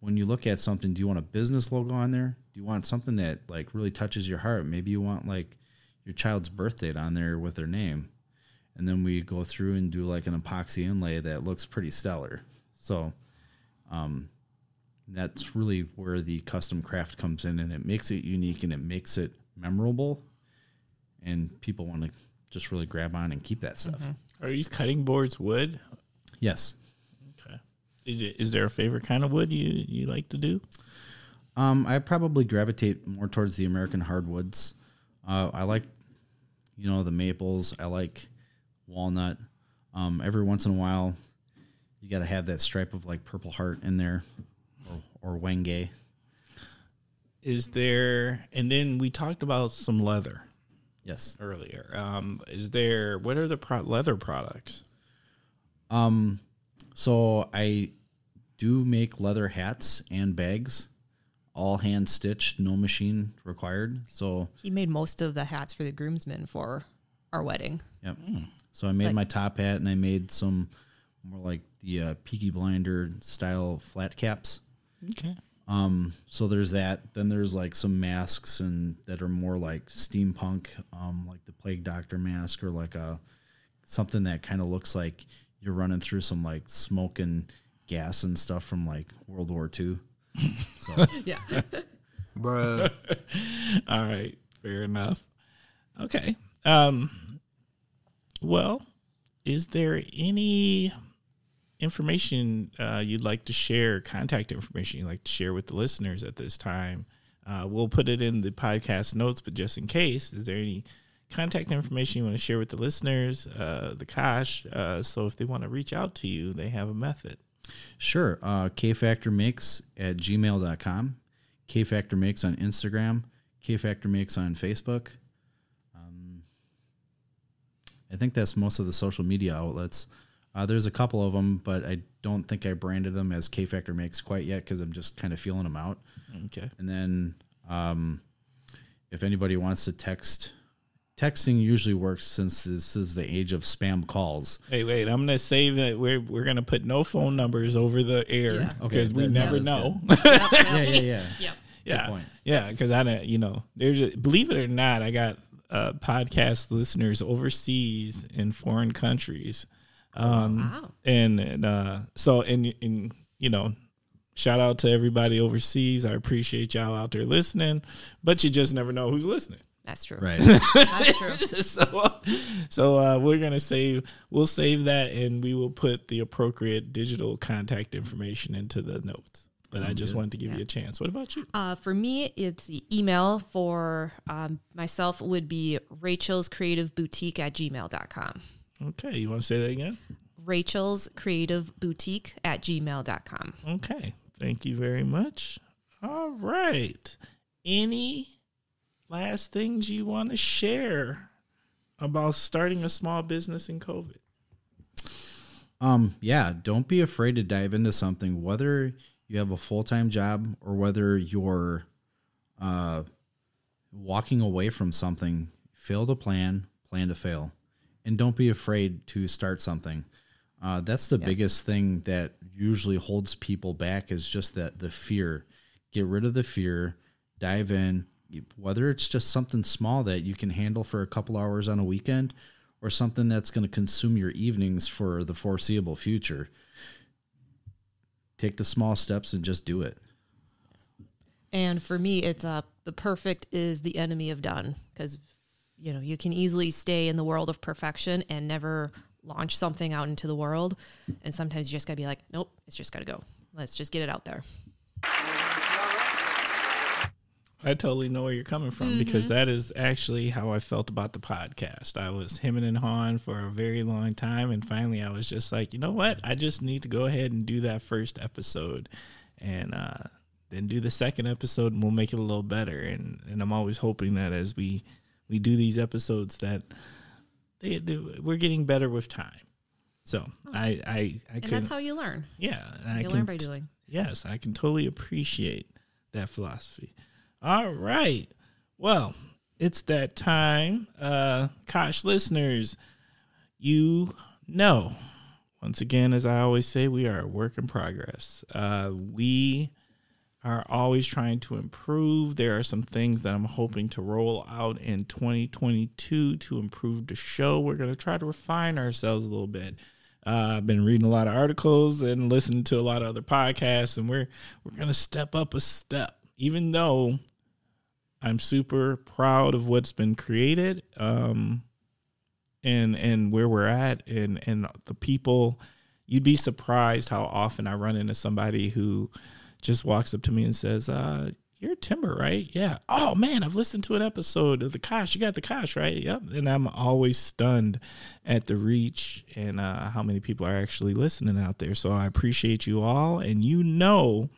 when you look at something, do you want a business logo on there? Do you want something that like really touches your heart? Maybe you want like your child's birth date on there with their name and then we go through and do like an epoxy inlay that looks pretty stellar. So, um, that's really where the custom craft comes in, and it makes it unique and it makes it memorable, and people want to just really grab on and keep that stuff. Are these cutting boards wood? Yes. Okay. Is, it- is there a favorite kind of wood you, you like to do? Um, I probably gravitate more towards the American hardwoods. Uh, I like, you know, the maples. I like walnut. Um, every once in a while, you got to have that stripe of like Purple Heart in there, or or Wenge. Is there, and then we talked about some leather Yes. earlier. Um, is there, what are the pro- leather products? Um, so I do make leather hats and bags, all hand stitched, no machine required. So He made most of the hats for the groomsmen for our wedding. Yep. So I made Like- my top hat and I made some more like the uh, Peaky Blinder style flat caps. Okay. Um, so there's that. Then there's like some masks and that are more like steampunk, um, like the Plague Doctor mask or like a something that kind of looks like you're running through some like smoke and gas and stuff from like World War II. So Yeah. bruh. All right. Fair enough. Okay. Um, well, is there any information uh, you'd like to share, contact information you'd like to share with the listeners at this time? Uh, we'll put it in the podcast notes, but just in case, is there any contact information you want to share with the listeners, uh, the Kosh? Uh, so if they want to reach out to you, they have a method. Sure. Uh, kfactormakes at gmail.com. kfactormakes on Instagram. kfactormakes on Facebook. I think that's most of the social media outlets. Uh, there's a couple of them, but I don't think I branded them as K Factor makes quite yet because I'm just kind of feeling them out. Okay. And then um, if anybody wants to text, texting usually works since this is the age of spam calls. Hey, wait. I'm gonna say that. We're we're gonna put no phone numbers over the air Yeah. because Okay, we then- never yeah, that's know. Yeah, yeah, yeah. Yep. yeah, point. yeah. Because I don't, you know, there's a, believe it or not, I got uh, podcast listeners overseas in foreign countries, um, Wow. and, and uh, so and and you know. Shout out to everybody overseas. I appreciate y'all out there listening, but you just never know who's listening. That's true. Right. That's true. so so uh, we're gonna save we'll save that and we will put the appropriate digital contact information into the notes but I just good. wanted to give you a chance. What about you? Uh, for me, it's the email for um, myself would be Rachel's Creative Boutique at gmail.com. Okay, you want to say that again? Rachel's Creative Boutique at gmail.com. Okay, thank you very much. All right. Any last things you want to share about starting a small business in COVID? Um, yeah, don't be afraid to dive into something, whether you have a full time job or whether you're uh, walking away from something. Fail to plan, plan to fail, and don't be afraid to start something. Uh, that's the biggest thing that usually holds people back is just that the fear. Get rid of the fear, dive in. Whether it's just something small that you can handle for a couple hours on a weekend, or something that's going to consume your evenings for the foreseeable future. Take the small steps and just do it. And for me, it's uh, the perfect is the enemy of done because, you know, you can easily stay in the world of perfection and never launch something out into the world. And sometimes you just got to be like, nope, it's just got to go. Let's just get it out there. I totally know where you're coming from because that is actually how I felt about the podcast. I was hemming and hawing for a very long time, and finally, I was just like, you know what? I just need to go ahead and do that first episode, and uh, then do the second episode, and we'll make it a little better. And and I'm always hoping that as we we do these episodes, that they, they we're getting better with time. So I I I And could that's how you learn. yeah, and I You can learn by doing. Yes, I can totally appreciate that philosophy. All right. Well, it's that time. Uh Kosh listeners, you know, once again, as I always say, we are a work in progress. Uh we are always trying to improve. There are some things that I'm hoping to roll out in 2022 to improve the show. We're going to try to refine ourselves a little bit. Uh, I've been reading a lot of articles and listening to a lot of other podcasts, and we're we're going to step up a step. Even though I'm super proud of what's been created, um, and and where we're at, and and the people, you'd be surprised how often I run into somebody who just walks up to me and says, uh, "You're Timber, right? Yeah. Oh man, I've listened to an episode of the Kosh. You got the Kosh, right? Yep." And I'm always stunned at the reach and uh, how many people are actually listening out there. So I appreciate you all, and you know.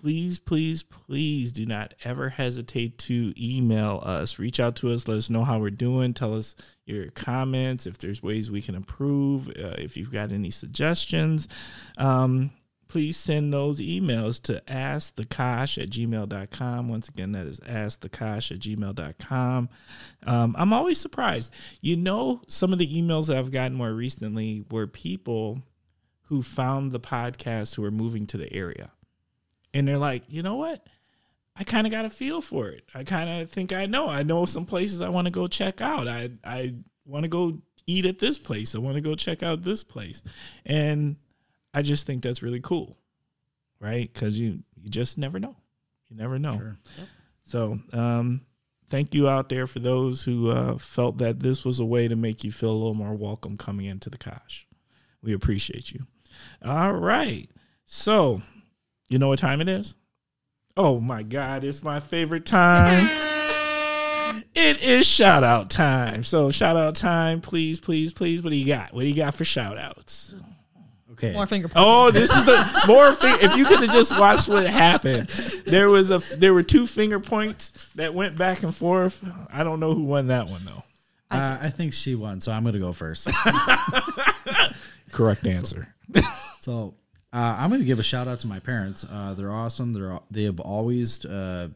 Please, please, please do not ever hesitate to email us. Reach out to us. Let us know how we're doing. Tell us your comments, if there's ways we can improve, uh, if you've got any suggestions. Um, please send those emails to askthekosh at gmail.com. Once again, that is askthekosh at gmail.com. Um, I'm always surprised. You know, some of the emails that I've gotten more recently were people who found the podcast who are moving to the area. And they're like, you know what? I kind of got a feel for it. I kind of think I know. I know some places I want to go check out. I I want to go eat at this place. I want to go check out this place. And I just think that's really cool, right? Because you you just never know. You never know. Sure. So, um, thank you out there for those who uh, felt that this was a way to make you feel a little more welcome coming into the Kosh. We appreciate you. All right. So, you know what time it is? Oh my God, it's my favorite time. It is shout out time. So, shout out time, please, please, please. What do you got? What do you got for shout outs? Okay. More finger points. Oh, this is the more. Fi- if you could have just watched what happened, there was a there were two finger points that went back and forth. I don't know who won that one though. Uh, I think she won, so I'm going to go first. Correct answer. So uh, I'm going to give a shout out to my parents. Uh, they're awesome. They're they have always uh,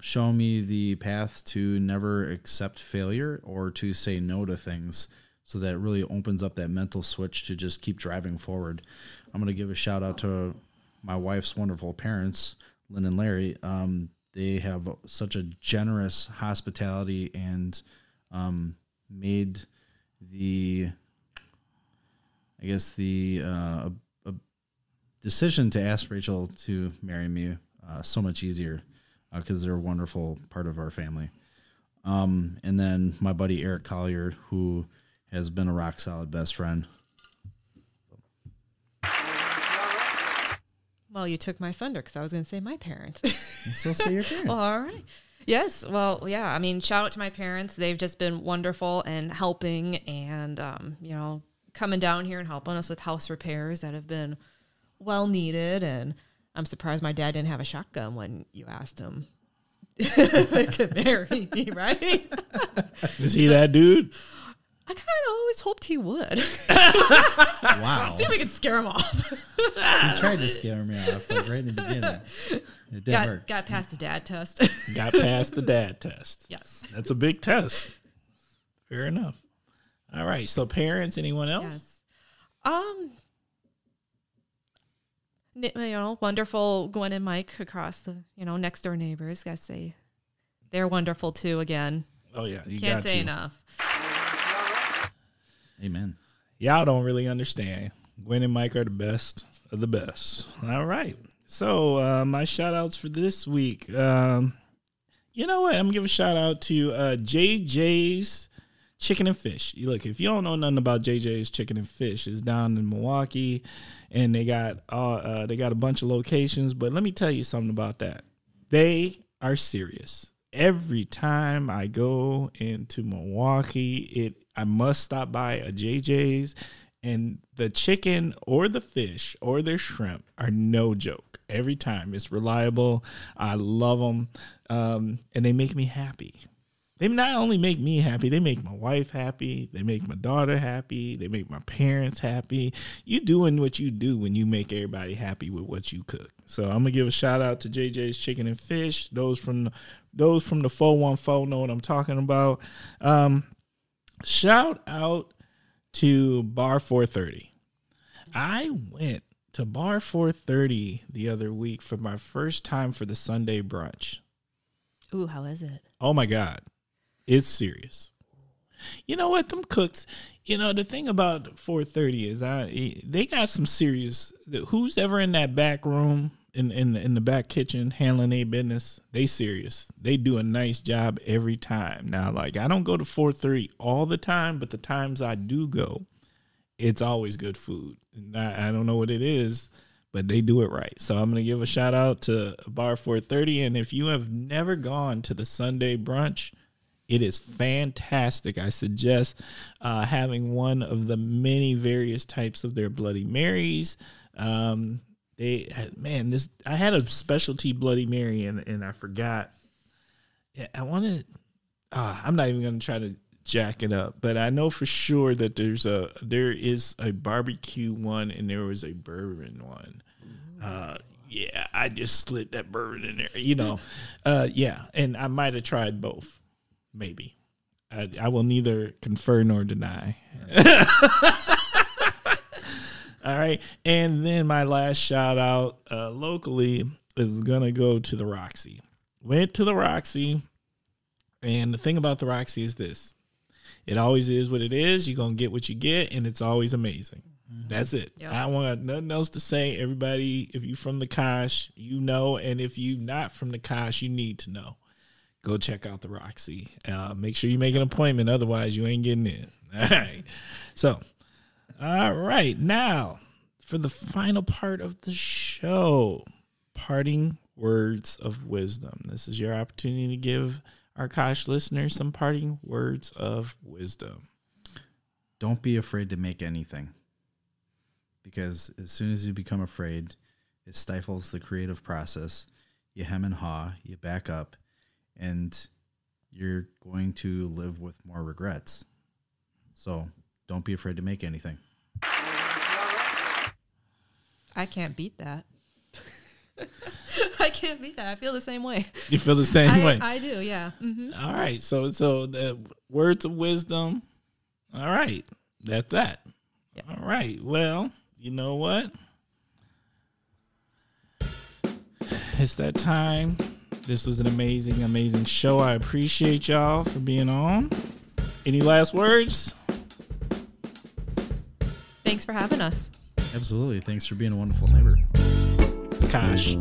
shown me the path to never accept failure or to say no to things. So that really opens up that mental switch to just keep driving forward. I'm going to give a shout out to my wife's wonderful parents, Lynn and Larry. Um, they have such a generous hospitality and um, made the I guess the uh, decision to ask Rachel to marry me uh, so much easier because they're a wonderful part of our family. Um, and then my buddy Eric Collier, who has been a rock solid best friend. Well, you took my thunder because I was going to say my parents. so say your parents. well, all right. Yes. Well, yeah. I mean, shout out to my parents. They've just been wonderful and helping and, um, you know, coming down here and helping us with house repairs that have been well needed. And I'm surprised my dad didn't have a shotgun when you asked him could marry me, right? Is he that dude? I kind of always hoped he would. wow. See if we could scare him off. He tried to scare me off like, right in the beginning. It didn't got, work. got past the dad test. Got past the dad test. yes. That's a big test. Fair enough. All right. So parents, anyone else? Yes. Um, ni- you know, wonderful Gwen and Mike across the, you know, next door neighbors. Gotta say, they're wonderful too. Again, Oh yeah, you can't got say to. enough. Amen. Y'all don't really understand. Gwen and Mike are the best of the best. All right. So uh, my shout outs for this week. Um, you know what? I'm gonna give a shout out to uh, JJ's Chicken and Fish. You look, if you don't know nothing about JJ's Chicken and Fish, it's down in Milwaukee, and they got uh, uh, they got a bunch of locations. But let me tell you something about that. They are serious. Every time I go into Milwaukee, it I must stop by a JJ's and the chicken or the fish or their shrimp are no joke. Every time it's reliable. I love them, um, and they make me happy. They not only make me happy, they make my wife happy. They make my daughter happy. They make my parents happy. You doing what you do when you make everybody happy with what you cook. So I'm gonna give a shout out to JJ's Chicken and Fish. Those from the, those from the 414 know what I'm talking about. Um, shout out to Bar 430. I went to Bar 430 the other week for my first time for the Sunday brunch. Ooh, how is it? Oh my God. It's serious. You know what? Them cooks, you know, the thing about 430 is I they got some serious who's ever in that back room in in the, in the back kitchen handling a business, they serious. They do a nice job every time. Now like I don't go to 430 all the time, but the times I do go, it's always good food. And I, I don't know what it is, but they do it right. So I'm going to give a shout out to Bar 430. And if you have never gone to the Sunday brunch, it is fantastic. I suggest uh, having one of the many various types of their Bloody Marys. Um, they man, this I had a specialty Bloody Mary and and I forgot. Yeah, I wanted. Uh, I'm not even going to try to jack it up, but I know for sure that there's a there is a barbecue one and there was a bourbon one. Uh, yeah, I just slid that bourbon in there, you know. Uh, yeah, and I might have tried both, maybe. I, I will neither confer nor deny. All right, and then my last shout out uh, locally is gonna go to the Roxy. Went to the Roxy, and the thing about the Roxy is this: it always is what it is. You're gonna get what you get, and it's always amazing. That's it. Yep. I don't want nothing else to say. Everybody, if you from the Kosh, you know, and if you not from the Kosh, you need to know. Go check out the Roxy. Uh, make sure you make an appointment, otherwise you ain't getting in. All right. So, all right, now for the final part of the show, parting words of wisdom. This is your opportunity to give our Kosh listeners some parting words of wisdom. Don't be afraid to make anything. Because as soon as you become afraid, it stifles the creative process. You hem and haw, you back up, and you're going to live with more regrets. So don't be afraid to make anything. I can't beat that. I can't beat that. I feel the same way. You feel the same I, way. I do, yeah. hmm All right. So so the words of wisdom. All right. That's that. Yep. All right. Well, you know what? It's that time. This was an amazing, amazing show. I appreciate y'all for being on. Any last words? Thanks for having us. Absolutely. Thanks for being a wonderful neighbor. Kosh.